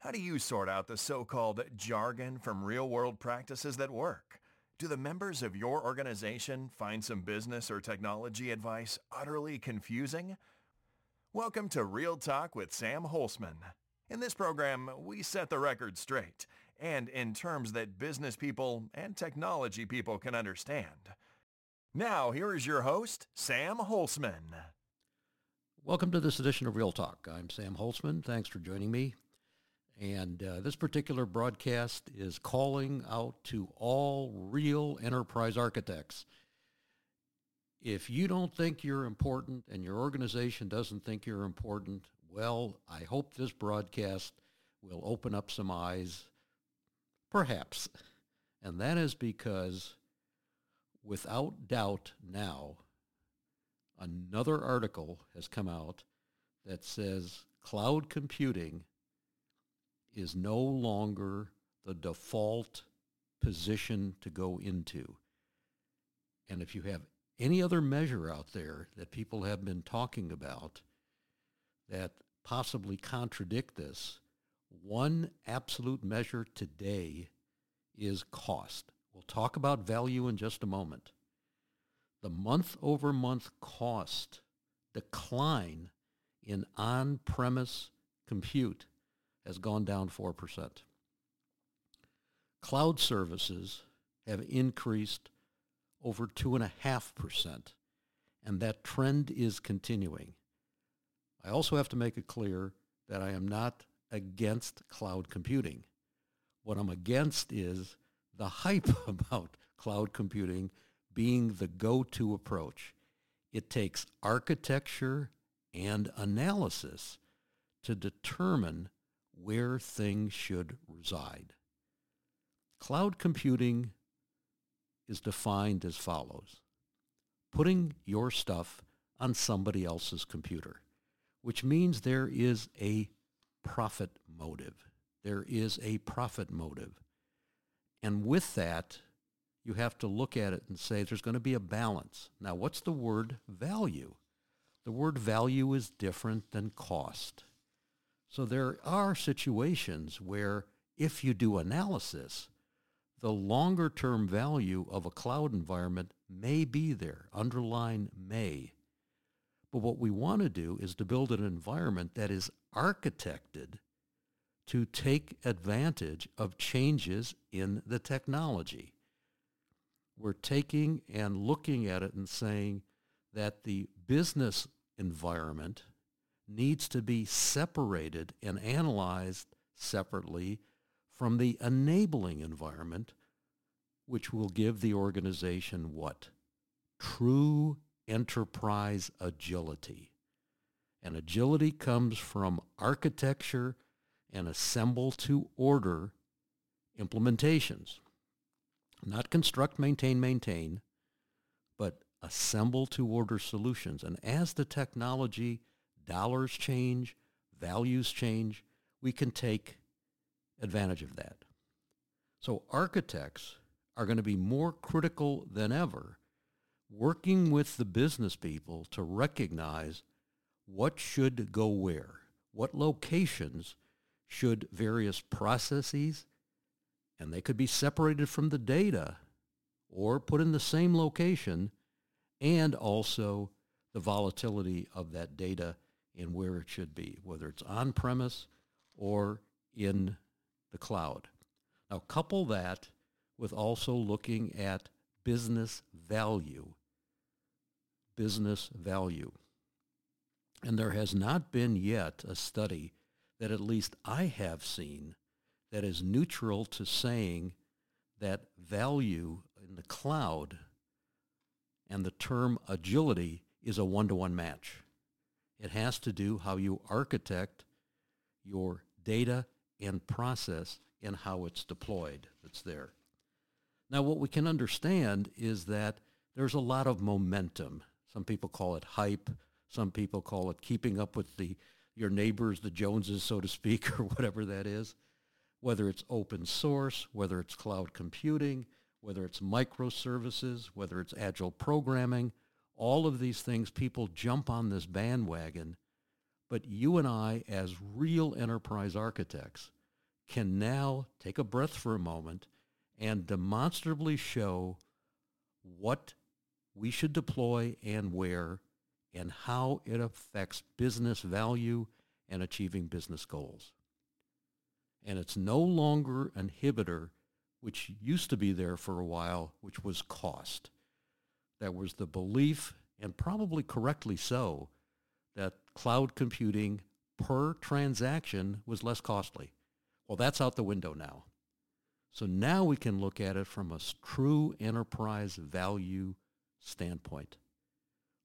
How do you sort out the so-called jargon from real-world practices that work? Do the members of your organization find some business or technology advice utterly confusing? Welcome to Real Talk with Sam Holcman. In this program, we set the record straight and in terms that business people and technology people can understand. Now, here is your host, Sam Holcman. Welcome to this edition of Real Talk. I'm Sam Holcman. Thanks for joining me. And uh, this particular broadcast is calling out to all real enterprise architects. If you don't think you're important and your organization doesn't think you're important, well, I hope this broadcast will open up some eyes, perhaps. And that is because, without doubt now, another article has come out that says cloud computing is no longer the default position to go into. And if you have any other measure out there that people have been talking about that possibly contradict this, one absolute measure today is cost. We'll talk about value in just a moment. The month over month cost decline in on-premise compute has gone down 4%. Cloud services have increased over 2.5%, and that trend is continuing. I also have to make it clear that I am not against cloud computing. What I'm against is the hype about cloud computing being the go-to approach. It takes architecture and analysis to determine where things should reside. Cloud computing is defined as follows. Putting your stuff on somebody else's computer, which means there is a profit motive. There is a profit motive. And with that, you have to look at it and say there's going to be a balance. Now, what's the word value? The word value is different than cost. So there are situations where if you do analysis, the longer term value of a cloud environment may be there, underline may. But what we want to do is to build an environment that is architected to take advantage of changes in the technology. We're taking and looking at it and saying that the business environment needs to be separated and analyzed separately from the enabling environment, which will give the organization what? True enterprise agility. And agility comes from architecture and assemble to order implementations. Not construct, maintain, maintain, but assemble to order solutions. And as the technology dollars change, values change, we can take advantage of that. So architects are going to be more critical than ever working with the business people to recognize what should go where, what locations should various processes, and they could be separated from the data or put in the same location, and also the volatility of that data in where it should be, whether it's on-premise or in the cloud. Now couple that with also looking at business value. Business value. And there has not been yet a study that at least I have seen that is neutral to saying that value in the cloud and the term agility is a one-to-one match. It has to do how you architect your data and process and how it's deployed that's there. Now what we can understand is that there's a lot of momentum. Some people call it hype. Some people call it keeping up with the your neighbors, the Joneses, so to speak, or whatever that is. Whether it's open source, whether it's cloud computing, whether it's microservices, whether it's agile programming, all of these things, people jump on this bandwagon. But you and I, as real enterprise architects, can now take a breath for a moment and demonstrably show what we should deploy and where and how it affects business value and achieving business goals. And it's no longer an inhibitor, which used to be there for a while, which was cost. There was the belief, and probably correctly so, that cloud computing per transaction was less costly. Well, that's out the window now. So now we can look at it from a true enterprise value standpoint.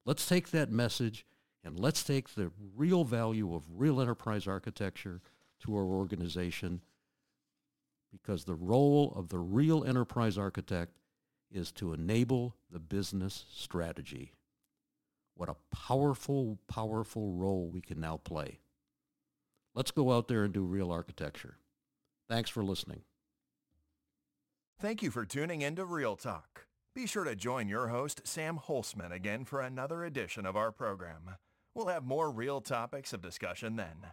Let's take that message and let's take the real value of real enterprise architecture to our organization because the role of the real enterprise architect is to enable the business strategy. What a powerful, powerful role we can now play. Let's go out there and do real architecture. Thanks for listening. Thank you for tuning in to Real Talk. Be sure to join your host, Sam Holcman, again for another edition of our program. We'll have more real topics of discussion then.